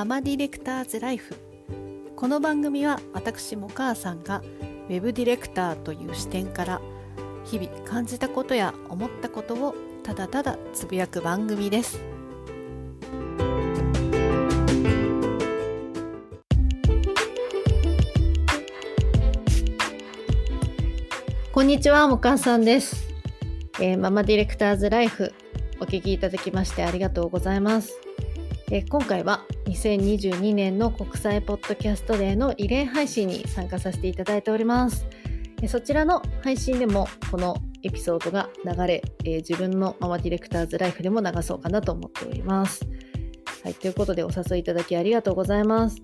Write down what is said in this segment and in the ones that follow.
ママディレクターズライフ。この番組は私も母さんがウェブディレクターという視点から日々感じたことや思ったことをただただつぶやく番組です。こんにちはもかさんです、えー、ママディレクターズライフお聞きいただきましてありがとうございます。え今回は2022年の国際ポッドキャストデーのリレー配信に参加させていただいております。そちらの配信でもこのエピソードが流れ、え自分のママディレクターズライフでも流そうかなと思っております。はい、ということでお誘いいただきありがとうございます。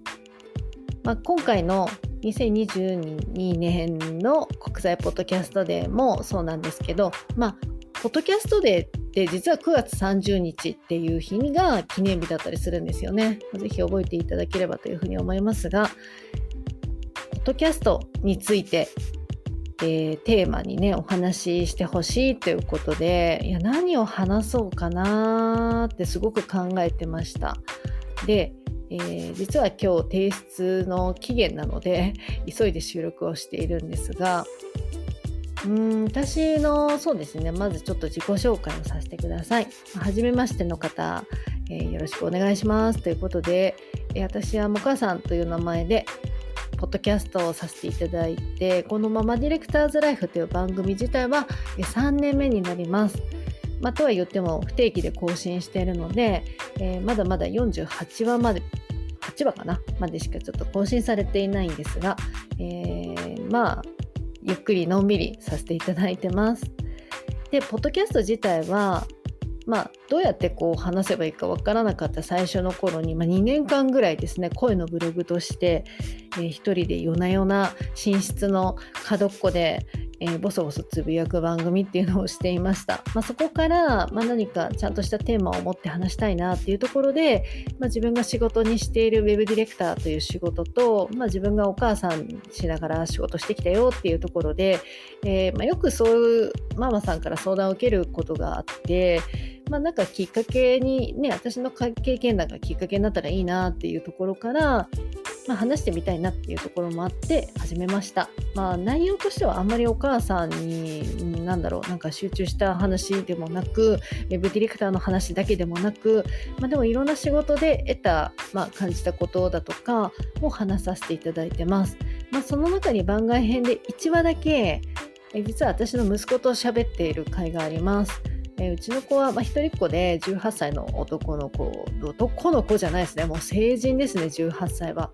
まあ、今回の2022年の国際ポッドキャストデーもそうなんですけど、まあ、ポッドキャストデーって実は9月30日っていう日が記念日だったりするんですよね。ぜひ覚えていただければというふうに思いますが、ポッドキャストについて、えー、テーマにね、お話ししてほしいということで、いや、何を話そうかなってすごく考えてました。で、えー、実は今日提出の期限なので、急いで収録をしているんですが、うん私のそうですねまずちょっと自己紹介をさせてください。はじめましての方、えー、よろしくお願いしますということで、えー、私はもかさんという名前でポッドキャストをさせていただいてこの「ママディレクターズライフ」という番組自体は3年目になります。まあ、とは言っても不定期で更新しているので、えー、まだまだ48話まで8話かな？までしかちょっと更新されていないんですが、えー、まあゆっくりのんびりさせていただいてます。で、ポッドキャスト自体は、まあ、どうやってこう話せばいいかわからなかった最初の頃に、まあ、2年間ぐらいですね声のブログとして、えー、一人で夜な夜な寝室の角っこでえー、ボソボソつぶやく番組っていうのをしていました。まあ、そこから、まあ、何かちゃんとしたテーマを持って話したいなっていうところで、まあ、自分が仕事にしているウェブディレクターという仕事と、まあ、自分がお母さんしながら仕事してきたよっていうところで、えー、まあ、よくそういうママさんから相談を受けることがあって、まあ、なんかきっかけにね私の経験談がきっかけになったらいいなっていうところから、まあ、話してみたいなっていうところもあって始めました。まあ、内容としてはあんまりお母さんに、なんだろう、なんか集中した話でもなく、ウェブディレクターの話だけでもなく、まあ、でもいろんな仕事で得た、まあ、感じたことだとかを話させていただいてます。まあ、その中に番外編で1話だけ、実は私の息子と喋っている回があります。えうちの子は、まあ、一人っ子で18歳の男の子男の子じゃないですねもう成人ですね18歳は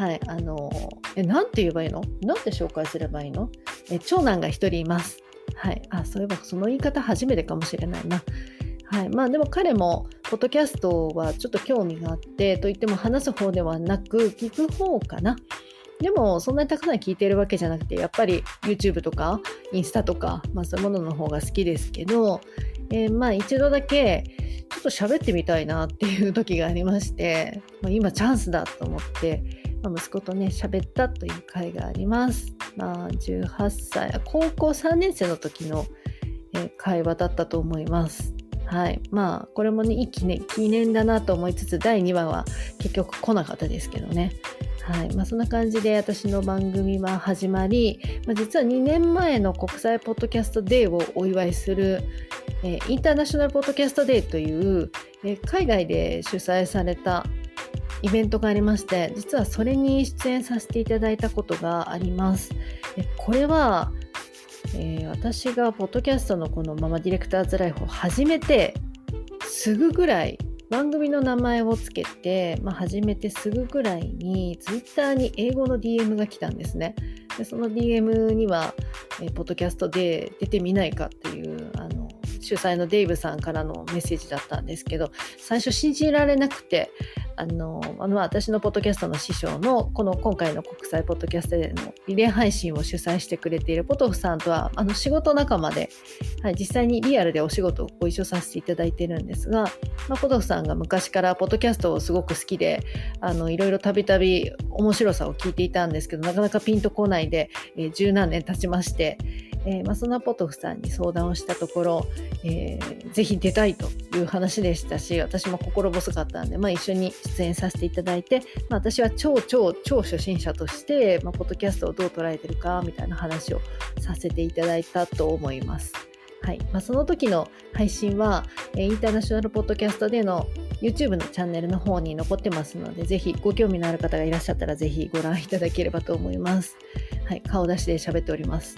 はい、あの、え、なんて言えばいいの？なんて紹介すればいいの？え、長男が1人います。はい、あ、そういえばその言い方初めてかもしれないな。はい、まあでも彼も、ポッドキャストはちょっと興味があって、と言っても話す方ではなく、聞く方かな。でも、そんなにたくさん聞いてるわけじゃなくて、やっぱり YouTube とかインスタとか、まあそういうものの方が好きですけど、えー、まあ一度だけ、ちょっと喋ってみたいなっていう時がありまして、まあ、今チャンスだと思って、まあ、息子とね喋ったという回があります。まあ、18歳高校3年生の時の、え会話だったと思います。はい、まあこれもねいい記念記念だなと思いつつ第2話は結局来なかったですけどね。はいまあ、そんな感じで私の番組は始まり、まあ、実は2年前の国際ポッドキャストデーをお祝いする、えー、インターナショナルポッドキャストデーという、えー、海外で主催されたイベントがありまして実はそれに出演させていただいたことがあります。これは、えー、私がポッドキャストのこのママディレクターズライフを始めてすぐぐらい番組の名前をつけて、まあ、始めてすぐぐらいにツイッターに英語の DM が来たんですね。でその DM には、えー、ポッドキャストで出てみないかっていうあの主催のデイブさんからのメッセージだったんですけど最初信じられなくてあのあ私のポッドキャストの師匠のこの今回の国際ポッドキャストでのリレー配信を主催してくれているポトフさんとはあの仕事仲間で、はい、実際にリアルでお仕事をご一緒させていただいてるんですが、まあ、ポトフさんが昔からポッドキャストをすごく好きであのいろいろたびたび面白さを聞いていたんですけどなかなかピンとこないで、えー、十何年経ちまして、えー、まあ、そんなポトフさんに相談をしたところ、えー、ぜひ出たいという話でしたし私も心細かったんで、まあ、一緒に出演させていただいて、まあ、私は超超超初心者として、まあ、ポッドキャストをどう捉えてるかみたいな話をさせていただいたと思います。はいまあ、その時の配信は、えインターナショナルポッドキャストでの YouTube のチャンネルの方に残ってますので、ぜひご興味のある方がいらっしゃったら、ぜひご覧いただければと思います。はい、顔出しで喋っております。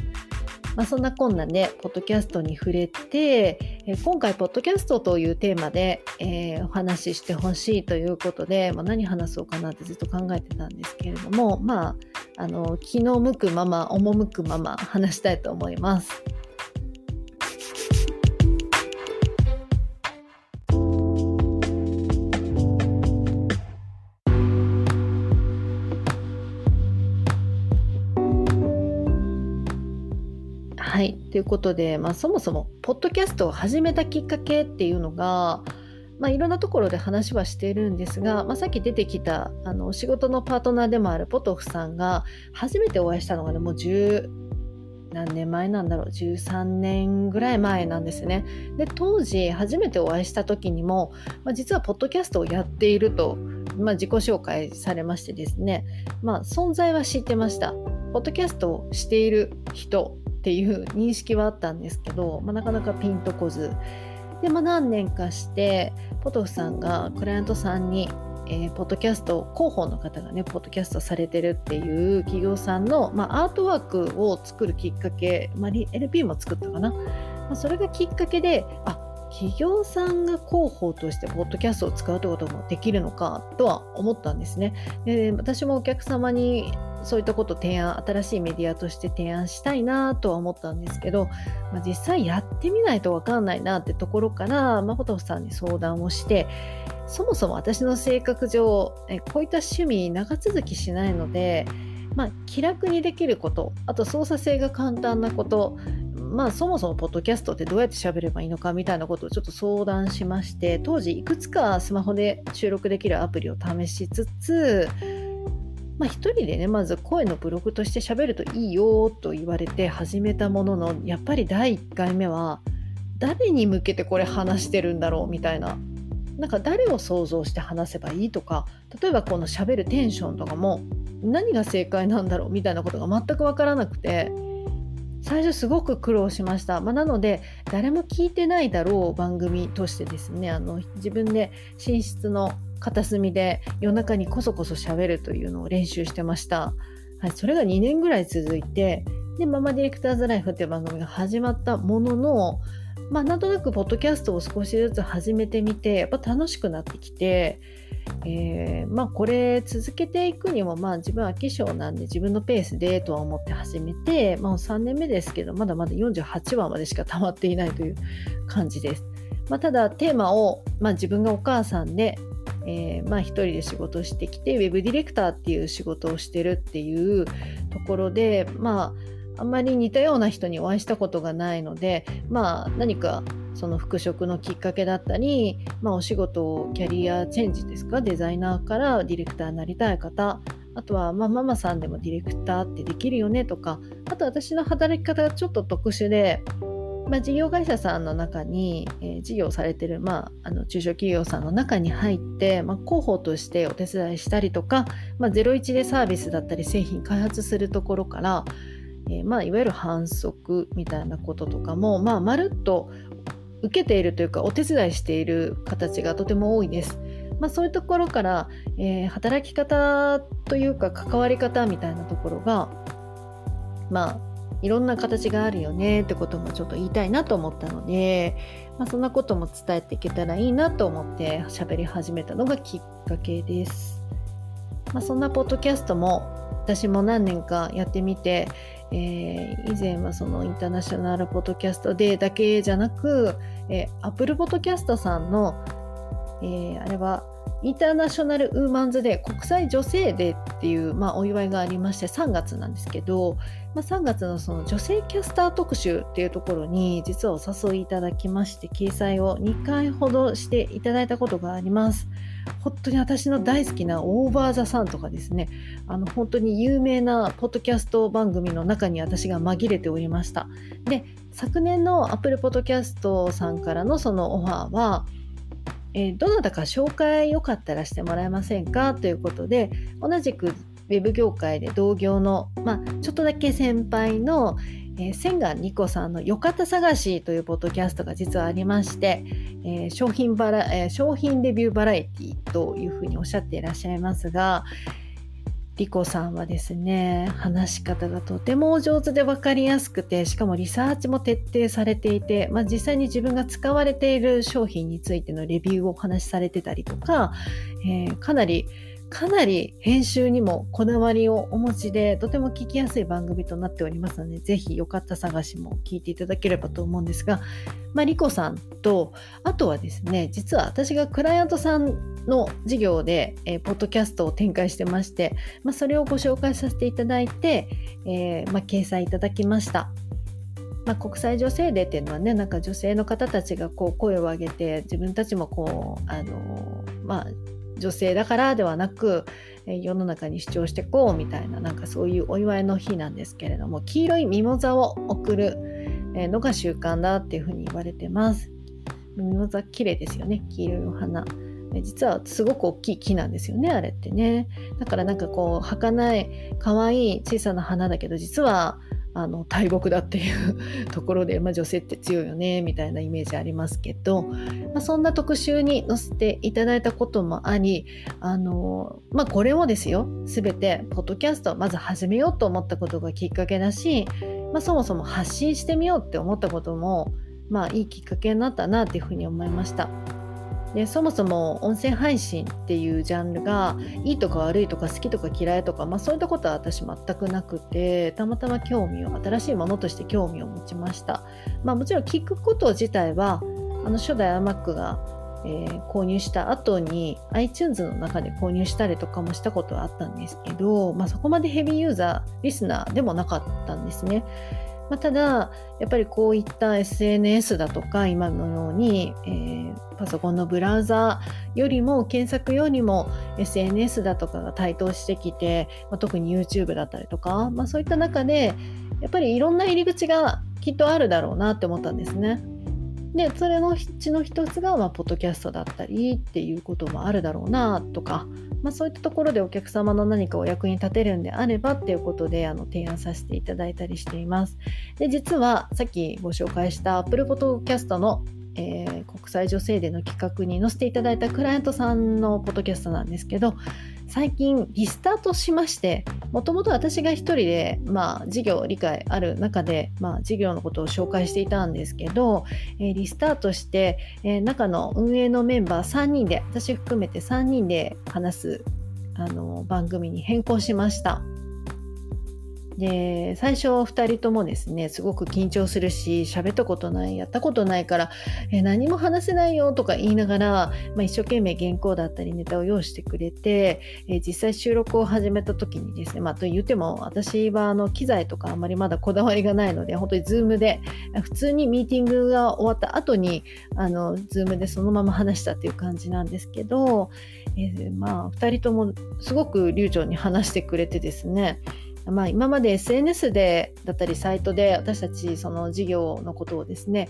まあ、そんなこんなで、ポッドキャストに触れて、え今回、ポッドキャストというテーマで、えー、お話ししてほしいということで、まあ、何話そうかなってずっと考えてたんですけれども、まあ、あの気の向くまま、赴くまま話したいと思います。ということで、まあ、そもそも、ポッドキャストを始めたきっかけっていうのが、まあ、いろんなところで話はしているんですが、まあ、さっき出てきたあの仕事のパートナーでもあるポトフさんが初めてお会いしたのがねもう10何年前なんだろう13年ぐらい前なんですね。で当時初めてお会いした時にも、まあ、実はポッドキャストをやっていると、まあ、自己紹介されましてですね、まあ、存在は知ってました。ポッドキャストをしている人っていう認識はあったんですけど、まあ、なかなかピンとこずで、まあ、何年かしてポトフさんがクライアントさんにえー、ポッドキャスト広報の方がねポッドキャストされてるっていう企業さんの、まあ、アートワークを作るきっかけ、まあ、LP も作ったかな、まあ、それがきっかけであ企業さんが広報としてポッドキャストを使うってこともできるのかとは思ったんですね。で私もお客様にそういったこと提案新しいメディアとして提案したいなとは思ったんですけど、まあ、実際やってみないと分かんないなってところから真帆さんに相談をしてそもそも私の性格上えこういった趣味長続きしないので、まあ、気楽にできることあと操作性が簡単なことまあそもそもポッドキャストってどうやって喋ればいいのかみたいなことをちょっと相談しまして当時いくつかスマホで収録できるアプリを試しつつまあ、一人でねまず声のブログとして喋るといいよと言われて始めたもののやっぱり第1回目は誰に向けてこれ話してるんだろうみたいななんか誰を想像して話せばいいとか例えばこの喋るテンションとかも何が正解なんだろうみたいなことが全く分からなくて最初すごく苦労しました、まあ、なので誰も聞いてないだろう番組としてですねあの自分で寝室の片隅で夜中にこそこそ喋るというのを練習してました、はい、それが2年ぐらい続いてでママディレクターズライフっていう番組が始まったもののまあなんとなくポッドキャストを少しずつ始めてみてやっぱ楽しくなってきてえー、まあこれ続けていくにもまあ自分は飽き性なんで自分のペースでとは思って始めて、まあ、3年目ですけどまだまだ48話までしか溜まっていないという感じです。まあ、ただテーマを、まあ、自分がお母さんで、えー、まあ一人で仕事してきてウェブディレクターっていう仕事をしてるっていうところでまああんまり似たような人にお会いしたことがないのでまあ何かその復職のきっかけだったり、まあ、お仕事をキャリアチェンジですか？デザイナーからディレクターになりたい方あとは、まあ、ママさんでもディレクターってできるよねとかあと私の働き方がちょっと特殊で、まあ、事業会社さんの中に、えー、事業されてる、まあ、あの中小企業さんの中に入って、まあ、広報としてお手伝いしたりとか、まあ、01でサービスだったり製品開発するところからえー、まあ、いわゆる反則みたいなこととかも、まあ、まるっと受けているというかお手伝いしている形がとても多いです。まあ、そういうところから、えー、働き方というか関わり方みたいなところがまあいろんな形があるよねってこともちょっと言いたいなと思ったので、まあ、そんなことも伝えていけたらいいなと思って喋り始めたのがきっかけです。まあ、そんなポッドキャストも私も何年かやってみて、えー、以前はそのインターナショナルポッドキャストでだけじゃなく、えー、Apple Podcast さんの、えー、あれはインターナショナルウーマンズデー国際女性デーっていう、まあ、お祝いがありまして3月なんですけど、まあ、3月のその女性キャスター特集っていうところに実はお誘いいただきまして掲載を2回ほどしていただいたことがあります。本当に私の大好きなオーバーザさんとかですねあの本当に有名なポッドキャスト番組の中に私が紛れておりましたで昨年の Apple Podcast さんからのそのオファーはえー、どなたか紹介よかったらしてもらえませんかということで同じくウェブ業界で同業の、まあ、ちょっとだけ先輩の、えー、千賀ニコさんの「よかった探し」というポッドキャストが実はありまして、えー、商品バラ、えー、商品レビューバラエティというふうにおっしゃっていらっしゃいますがリコさんはですね話し方がとても上手で分かりやすくてしかもリサーチも徹底されていて、まあ、実際に自分が使われている商品についてのレビューをお話しされてたりとか、えー、かなりかなり編集にもこだわりをお持ちでとても聞きやすい番組となっておりますのでぜひよかった探しも聞いていただければと思うんですが、まあ、リコさんとあとはですね実は私がクライアントさんの事業で、えー、ポッドキャストを展開してまして、まあ、それをご紹介させていただいて、えー、まあ、掲載いただきました。まあ、国際女性デーっていうのはねなんか女性の方たちがこう声を上げて自分たちもこうあのまあ女性だからではなく世の中に主張してこうみたいななんかそういうお祝いの日なんですけれども黄色いミモザを贈るのが習慣だっていうふうに言われてます。ミモザ綺麗ですよね黄色いお花。実はすごく大きい木なんですよねあれってね。だからなんかこう儚い可愛い小さな花だけど実はあの大木だっていうところで、まあ、女性って強いよねみたいなイメージありますけど、まあ、そんな特集に載せていただいたこともありあの、まあ、これもですよ全てポッドキャストをまず始めようと思ったことがきっかけだし、まあ、そもそも発信してみようって思ったことも、まあ、いいきっかけになったなっていうふうに思いました。でそもそも音声配信っていうジャンルがいいとか悪いとか好きとか嫌いとか、まあ、そういったことは私全くなくてたまたま興味を新しいものとして興味を持ちました、まあ、もちろん聞くこと自体はあの初代 iMac が、えー、購入した後に iTunes の中で購入したりとかもしたことはあったんですけど、まあ、そこまでヘビーユーザーリスナーでもなかったんですね。まあ、ただやっぱりこういった SNS だとか今のように、えー、パソコンのブラウザよりも検索よりも SNS だとかが台頭してきて、まあ、特に YouTube だったりとか、まあ、そういった中でやっぱりいろんな入り口がきっとあるだろうなって思ったんですね。でそれのうちの一つが、まあ、ポッドキャストだったりっていうこともあるだろうなとか、まあ、そういったところでお客様の何かお役に立てるんであればっていうことであの提案させていただいたりしています。で実はさっきご紹介した Apple Podcast のえー、国際女性デーの企画に載せていただいたクライアントさんのポッドキャストなんですけど最近リスタートしましてもともと私が一人で、まあ、事業理解ある中で、まあ、事業のことを紹介していたんですけど、えー、リスタートして、えー、中の運営のメンバー3人で私含めて3人で話すあの番組に変更しました。で最初2人ともですねすごく緊張するし喋ったことないやったことないからえ何も話せないよとか言いながら、まあ、一生懸命原稿だったりネタを用意してくれて、え実際収録を始めた時にですね、まあ、と言っても私はあの機材とかあんまりまだこだわりがないので本当に Zoom で普通にミーティングが終わった後にあの Zoom でそのまま話したっていう感じなんですけど、えー、まあ2人ともすごく流暢に話してくれてですねまあ、今まで SNS でだったりサイトで私たちその事業のことをですね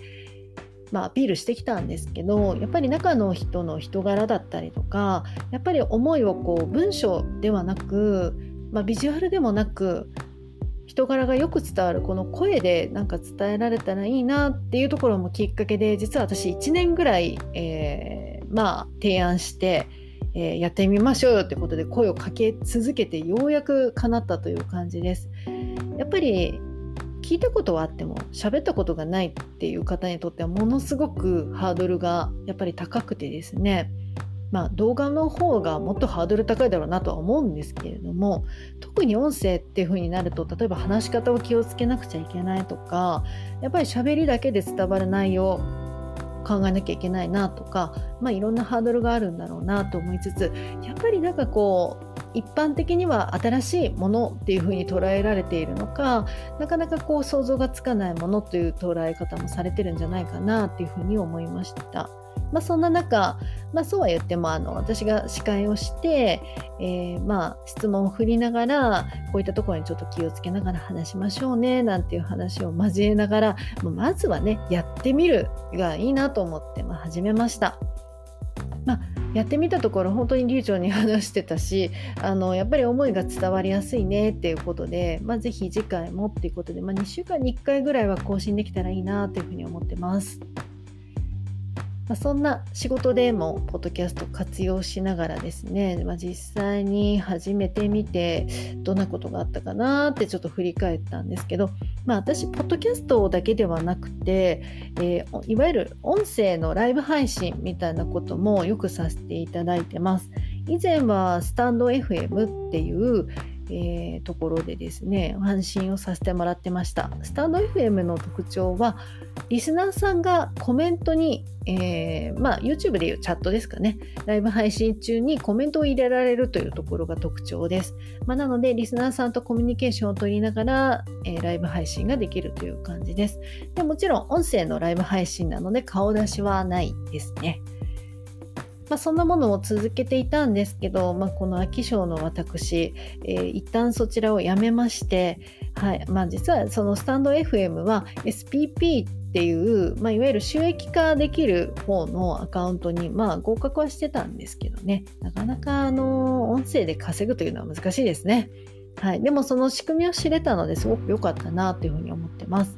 まあ、アピールしてきたんですけどやっぱり中の人の人柄だったりとかやっぱり思いをこう文章ではなく、まあ、ビジュアルでもなく人柄がよく伝わるこの声でなんか伝えられたらいいなっていうところもきっかけで実は私1年ぐらい、えー、まあ提案してえー、やってみましょうよってことで声をかけ続けてようやく叶ったという感じです。やっぱり聞いたことはあっても喋ったことがないっていう方にとってはものすごくハードルがやっぱり高くてですねまあ動画の方がもっとハードル高いだろうなとは思うんですけれども特に音声っていう風になると例えば話し方を気をつけなくちゃいけないとかやっぱり喋りだけで伝わる内容考えなきゃいけないなとか、まあ、いろんなハードルがあるんだろうなと思いつつやっぱりなんかこう一般的には新しいものっていうふうに捉えられているのかなかなかこう想像がつかないものという捉え方もされてるんじゃないかなっていうふうに思いました。まあ、そんな中、まあ、そうは言ってもあの私が司会をして、えー、まあ質問を振りながらこういったところにちょっと気をつけながら話しましょうねなんていう話を交えながらまずはねやってみるがいいなと思って、まあ、始めました。まあ、やってみたところ本当に流暢に話してたしあのやっぱり思いが伝わりやすいねっていうことで、まあ、ぜひ次回もっていうことで、まあ、2週間に1回ぐらいは更新できたらいいなというふうに思ってます。まあ、そんな仕事でもポッドキャスト活用しながらですね、まあ、実際に始めてみてどんなことがあったかなってちょっと振り返ったんですけど、まあ、私ポッドキャストだけではなくて、えー、いわゆる音声のライブ配信みたいなこともよくさせていただいてます。以前はスタンド FM っていう、えー、ところでですね配信をさせてもらってました。スタンド FM の特徴はリスナーさんがコメントに、えー、まあ YouTube でいうチャットですかね。ライブ配信中にコメントを入れられるというところが特徴です、まあ、なのでリスナーさんとコミュニケーションを取りながら、えー、ライブ配信ができるという感じです。でもちろん音声のライブ配信なので顔出しはないですね。まあ、そんなものを続けていたんですけど、まあ、この秋賞の私、えー、一旦そちらをやめまして、はいまあ、実はそのスタンド FM は SPP っていう、まあ、いわゆる収益化できる方のアカウントに、まあ、合格はしてたんですけどねなかなかあの音声で稼ぐというのは難しいですね。はい、でもその仕組みを知れたのですごく良かったなというふうに思ってます。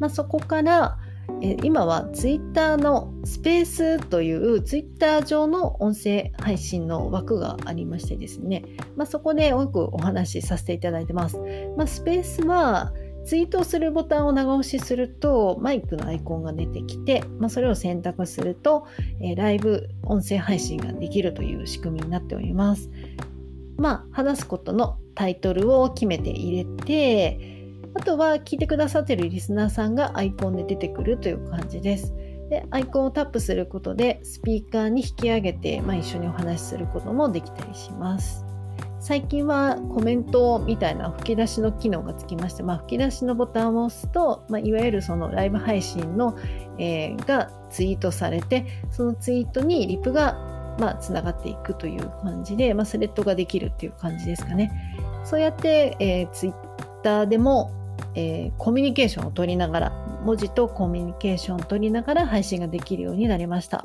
まあ、そこから、え今はツイッターのスペースというツイッター上の音声配信の枠がありましてですね、まあ、そこでよくお話しさせていただいてます。まあ、スペースはツイートするボタンを長押しするとマイクのアイコンが出てきて、まあ、それを選択すると、え、ライブ音声配信ができるという仕組みになっております。まあ、話すことのタイトルを決めて入れて、あとは聞いてくださってるリスナーさんがアイコンで出てくるという感じです。でアイコンをタップすることでスピーカーに引き上げて、まあ、一緒にお話しすることもできたりします。最近はコメントみたいな吹き出しの機能がつきまして、まあ、吹き出しのボタンを押すと、まあ、いわゆるそのライブ配信の、えー、がツイートされてそのツイートにリプがまあ、つながっていくという感じで、まあ、スレッドができるっていう感じですかね。そうやって、えー、ツイッターでもえー、コミュニケーションを取りながら文字とコミュニケーションを取りながら配信ができるようになりました。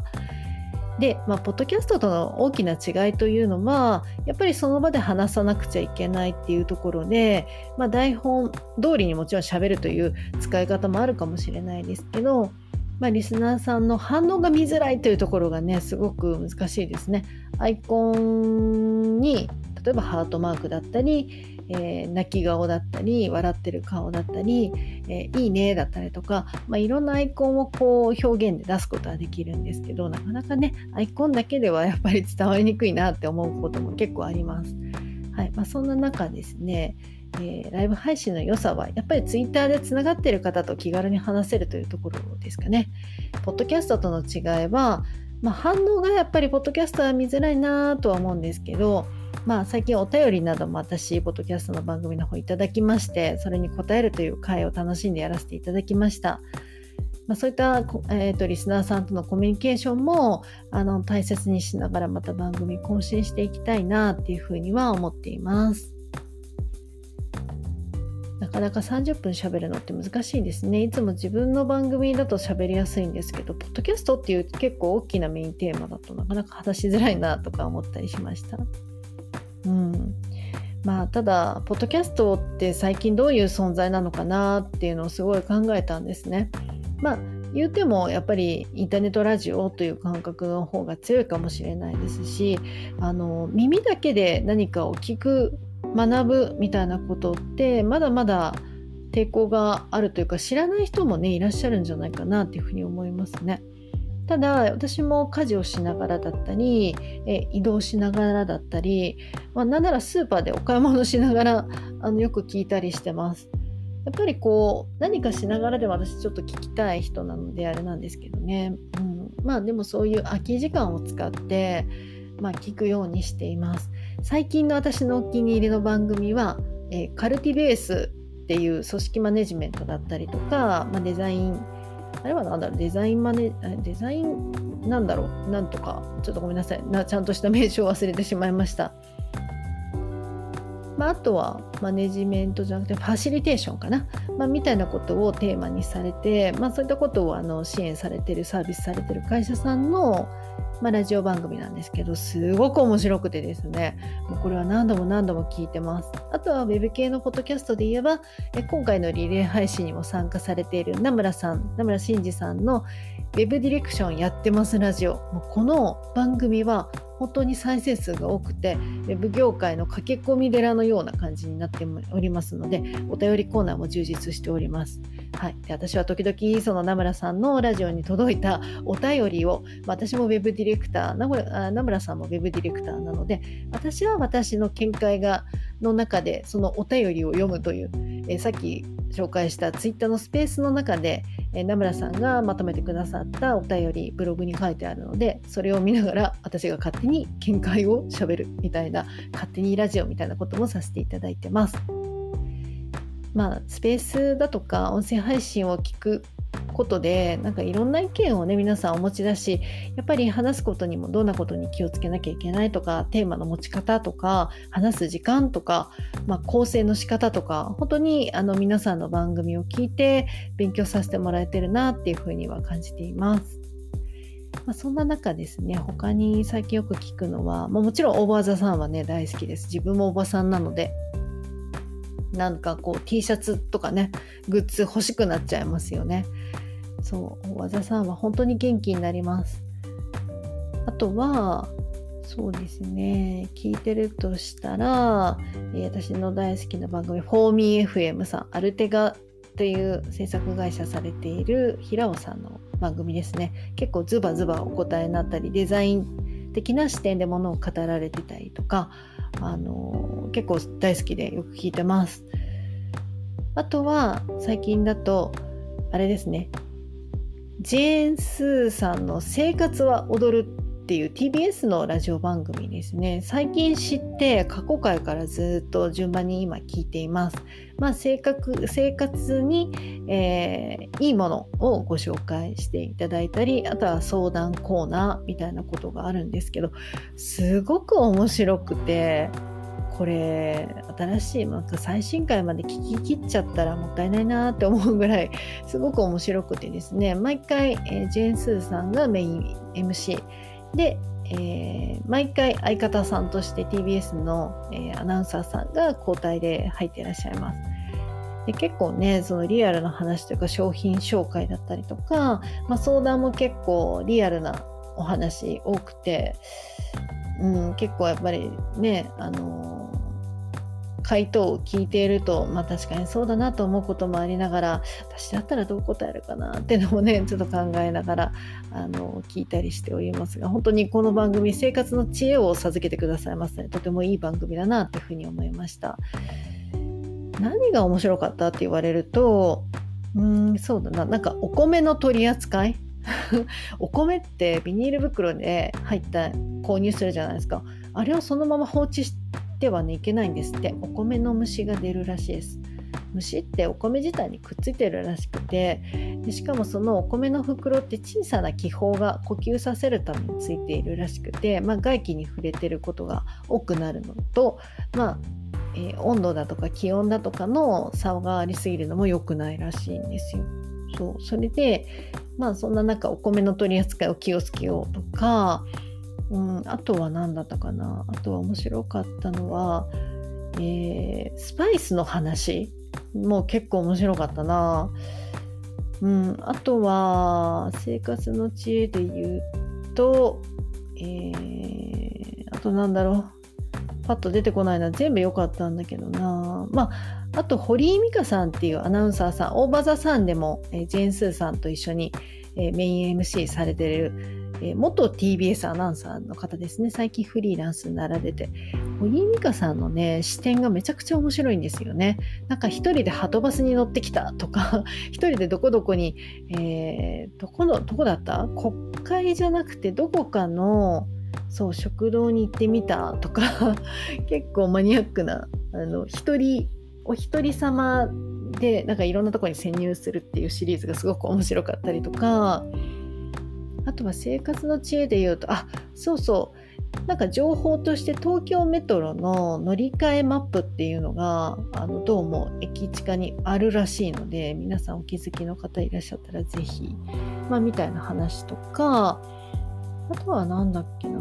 で、まあ、ポッドキャストとの大きな違いというのはやっぱりその場で話さなくちゃいけないっていうところで、まあ、台本通りにもちろん喋るという使い方もあるかもしれないですけど、まあ、リスナーさんの反応が見づらいというところがねすごく難しいですね。アイコンに例えばハートマークだったりえー、泣き顔だったり笑ってる顔だったり、えー、いいねだったりとか、まあ、いろんなアイコンをこう表現で出すことはできるんですけどなかなかねアイコンだけでは やっぱり伝わりにくいなって思うことも結構あります。はいまあ、そんな中ですねえー、ライブ配信の良さはやっぱりツイッターでつながっている方と気軽に話せるというところですかね。ポッドキャストとの違いは、まあ、反応がやっぱりポッドキャストは見づらいなとは思うんですけどまあ、最近お便りなども私、ポッドキャストの番組の方いただきまして、それに答えるという回を楽しんでやらせていただきました。まあ、そういった、えーと、リスナーさんとのコミュニケーションもあの大切にしながらまた番組更新していきたいなっていうふうには思っています。なかなか30分喋るのって難しいですね。いつも自分の番組だと喋りやすいんですけど、ポッドキャストっていう結構大きなメインテーマだとなかなか話しづらいなとか思ったりしました。うんまあ、ただポッドキャストって最近どういう存在なのかなっていうのをすごい考えたんですね。まあ言うてもやっぱりインターネットラジオという感覚の方が強いかもしれないですしあの耳だけで何かを聞く学ぶみたいなことってまだまだ抵抗があるというか知らない人もねいらっしゃるんじゃないかなっていうふうに思いますね。ただ私も家事をしながらだったりえ移動しながらだったり、まあ、なんならスーパーでお買い物しながら あのよく聞いたりしてます。やっぱりこう何かしながらで私ちょっと聞きたい人なのであれなんですけどね、うん、まあでもそういう空き時間を使って、まあ、聞くようにしています。最近の私のお気に入りの番組は、えー、カルティベースっていう組織マネジメントだったりとか、まあ、デザインあれは何だろうデザインマネデザインなんだろうなんとかちょっとごめんなさいなちゃんとした名称を忘れてしまいました。まあ、あとはマネジメントじゃなくてファシリテーションかな、まあ、みたいなことをテーマにされて、まあ、そういったことをあの支援されてるサービスされてる会社さんの、まあ、ラジオ番組なんですけどすごく面白くてですね。もうこれは何度も何度も聞いてます。あとは Web 系のポッドキャストで言えばえ今回のリレー配信にも参加されている名村さん名村真司さんの Web ディレクションやってますラジオ。もうこの番組は本当に再生数が多くて、ウェブ業界の駆け込み寺のような感じになっておりますので、お便りコーナーも充実しております。はい、で私は時々その名村さんのラジオに届いたお便りを、私もウェブディレクター名村、名村さんもウェブディレクターなので、私は私の見解がの中でそのお便りを読むという、えさっき紹介したツイッターのスペースの中で、え名村さんがまとめてくださったお便りブログに書いてあるのでそれを見ながら私が勝手に見解をしゃべるみたいな勝手にラジオみたいなこともさせていただいてます。まあスペースだとか音声配信を聞くことでなんかいろんな意見をね皆さんお持ちだしやっぱり話すことにもどんなことに気をつけなきゃいけないとかテーマの持ち方とか話す時間とか、まあ、構成の仕方とか本当にあの皆さんの番組を聞いて勉強させてもらえてるなっていうふうには感じています。まあ、そんな中ですね他に最近よく聞くのは、まあ、もちろんオーバーザさんはね大好きです。自分もおばさんなので。なんかこう T シャツとかねグッズ欲しくなっちゃいますよね。そう和田さんは本当に元気になります。あとはそうですね聞いてるとしたら、え、私の大好きな番組「フォーミー FM さんアルテガという制作会社されている平尾さんの番組ですね。結構ズバズバお答えになったりデザイン的な視点でものを語られてたりとかあの結構大好きでよく聞いてます。あとは最近だとあれですねジェーン・スーさんの「生活は踊る」っていう TBS のラジオ番組ですね。最近知って過去回からずっと順番に今聞いています。まあ生活生活に、えー、いいものをご紹介していただいたりあとは相談コーナーみたいなことがあるんですけどすごく面白くてこれ新しいなんか最新回まで聞き切っちゃったらもったいないなって思うぐらいすごく面白くてですね毎回、えー、ジェーン・スーさんがメイン MC で、えー、毎回相方さんとして TBS の、えー、アナウンサーさんが交代で入っていらっしゃいます。で結構ねそのリアルな話というか商品紹介だったりとか、まあ、相談も結構リアルなお話多くて、うん、結構やっぱりねあの回答を聞いていると、まあ確かにそうだなと思うこともありながら、私だったらどう答えるかなっていうのもね、ちょっと考えながら、あの、聞いたりしておりますが、本当にこの番組、生活の知恵を授けてくださいますね。とてもいい番組だなっていうふうに思いました。何が面白かったって言われると、うん、そうだな、なんかお米の取り扱い？お米ってビニール袋で入った購入するじゃないですかあれをそのまま放置してはねいけないんですってお米の虫が出るらしいです虫ってお米自体にくっついてるらしくてでしかもそのお米の袋って小さな気泡が呼吸させるためについているらしくて、まあ、外気に触れてることが多くなるのと、まあえー、温度だとか気温だとかの差がありすぎるのも良くないらしいんですよ。そうそれでまあそんな中お米の取り扱いを気をつけようとかうん、あとは何だったかな。あとは面白かったのは、えー、スパイスの話。もう結構面白かったな。うん、あとは生活の知恵で言うと、えー、あとなんだろう。パッと出てこないな。全部良かったんだけどな。まああと堀井美香さんっていうアナウンサーさん大場座さんでも、えー、ジェーン・スーさんと一緒に、えー、メイン MC されてるえー、元 TBS アナウンサーの方ですね、最近フリーランスになられて、堀井美香さんのね、視点がめちゃくちゃ面白いんですよね。なんか一人でハトバスに乗ってきたとか、一人でどこどこに、えー、どこの、どこだった？国会じゃなくてどこかの、そう、食堂に行ってみたとか、結構マニアックな、あの、一人、お一人様でなんかいろんなとこに潜入するっていうシリーズがすごく面白かったりとかあとは生活の知恵で言うとあそうそう。なんか情報として東京メトロの乗り換えマップっていうのがあのどうも駅地下にあるらしいので皆さんお気づきの方いらっしゃったら是非、まあ、みたいな話とかあとは何だっけな。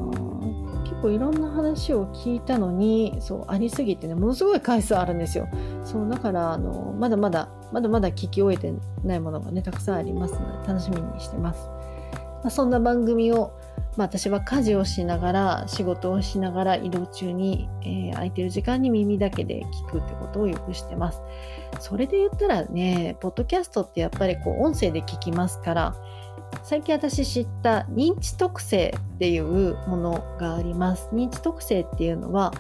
結構いろんな話を聞いたのにそうありすぎてねものすごい回数あるんですよ。そうだからあのまだまだまだまだ聞き終えてないものがねたくさんありますので楽しみにしてます、まあ、そんな番組を、まあ、私は家事をしながら仕事をしながら移動中に、えー、空いてる時間に耳だけで聞くってことをよくしてますそれで言ったらねポッドキャストってやっぱりこう音声で聞きますから最近私知った認知特性っていうものがあります。認知特性っていうのは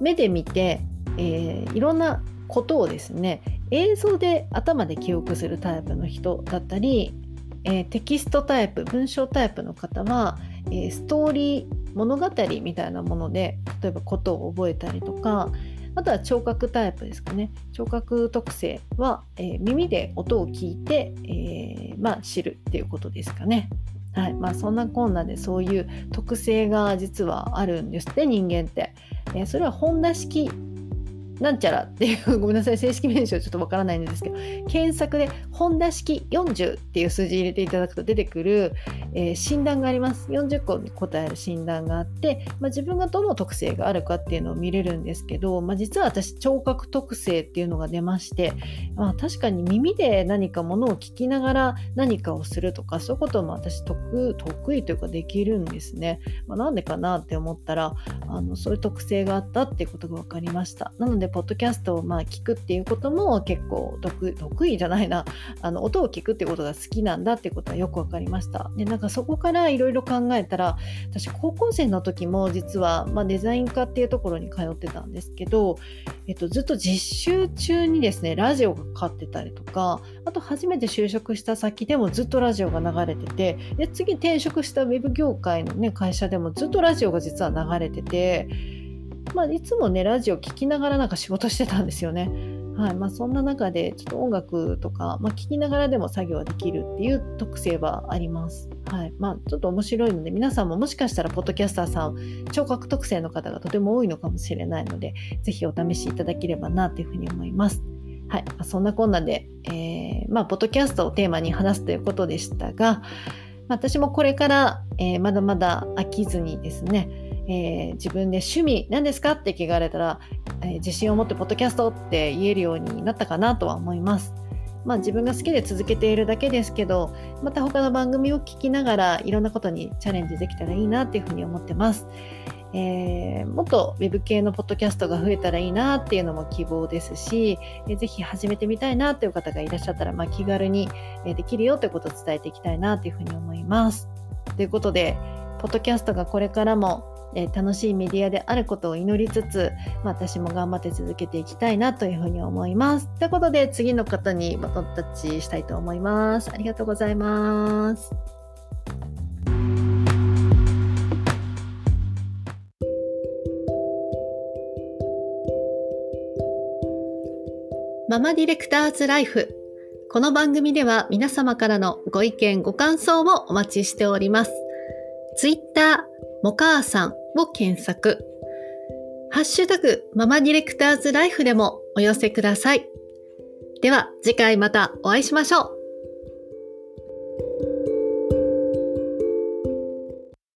目で見て、えー、いろんなことをですね映像で頭で記憶するタイプの人だったり、えー、テキストタイプ文章タイプの方は、えー、ストーリー物語みたいなもので例えばことを覚えたりとかあとは聴覚タイプですかね。聴覚特性は、えー、耳で音を聞いて、えー、まあ、知るっていうことですかね。はいまあ、そんなこんなでそういう特性が実はあるんですって人間って、え、それは本田式なんちゃらっていうごめんなさい正式名称ちょっとわからないんですけど検索で本田式40っていう数字入れていただくと出てくる、えー、診断があります。40個に答える診断があって、まあ、自分がどの特性があるかっていうのを見れるんですけど、まあ、実は私聴覚特性っていうのが出まして、まあ、確かに耳で何かものを聞きながら何かをするとかそういうことも私得意というかできるんですね、まあ、なんでかなって思ったらあのそういう特性があったっていうことが分かりました。なのでポッドキャストをまあ聞くっていうことも結構得意じゃないな。あの音を聞くってことが好きなんだっていうことはよく分かりました。でなんかそこからいろいろ考えたら私高校生の時も実は、まあ、デザイン科っていうところに通ってたんですけど、えっと、ずっと実習中にですねラジオがかかってたりとかあと初めて就職した先でもずっとラジオが流れててで次転職したウェブ業界の、ね、会社でもずっとラジオが実は流れててまあ、いつもねラジオ聴きながらなんか仕事してたんですよね。はいまあ、そんな中でちょっと音楽とか、まあ、聞きながらでも作業はできるっていう特性はあります。はいまあ、ちょっと面白いので皆さんももしかしたらポッドキャスターさん聴覚特性の方がとても多いのかもしれないのでぜひお試しいただければなというふうに思います。はい、ま、そんなこんなで、えー、まあ、ポッドキャストをテーマに話すということでしたが、私もこれから、えー、まだまだ飽きずにですね、えー、自分で趣味何ですか？って聞かれたら、えー、自信を持ってポッドキャストって言えるようになったかなとは思います。まあ自分が好きで続けているだけですけど、また他の番組を聞きながらいろんなことにチャレンジできたらいいなっていうふうに思ってます。えー、もっと Web 系のポッドキャストが増えたらいいなっていうのも希望ですし、えー、ぜひ始めてみたいなっていう方がいらっしゃったら、まあ、気軽にできるよってことを伝えていきたいなっていうふうに思います。ということで、ポッドキャストがこれからもえー、楽しいメディアであることを祈りつつ、まあ、私も頑張って続けていきたいなというふうに思います。ということで次の方にバトンタッチしたいと思います。ありがとうございます。ママディレクターズライフ。この番組では皆様からのご意見、ご感想をお待ちしております。ツイッター、もかーさんを検索。ハッシュタグママディレクターズライフでもお寄せください。では次回またお会いしましょう。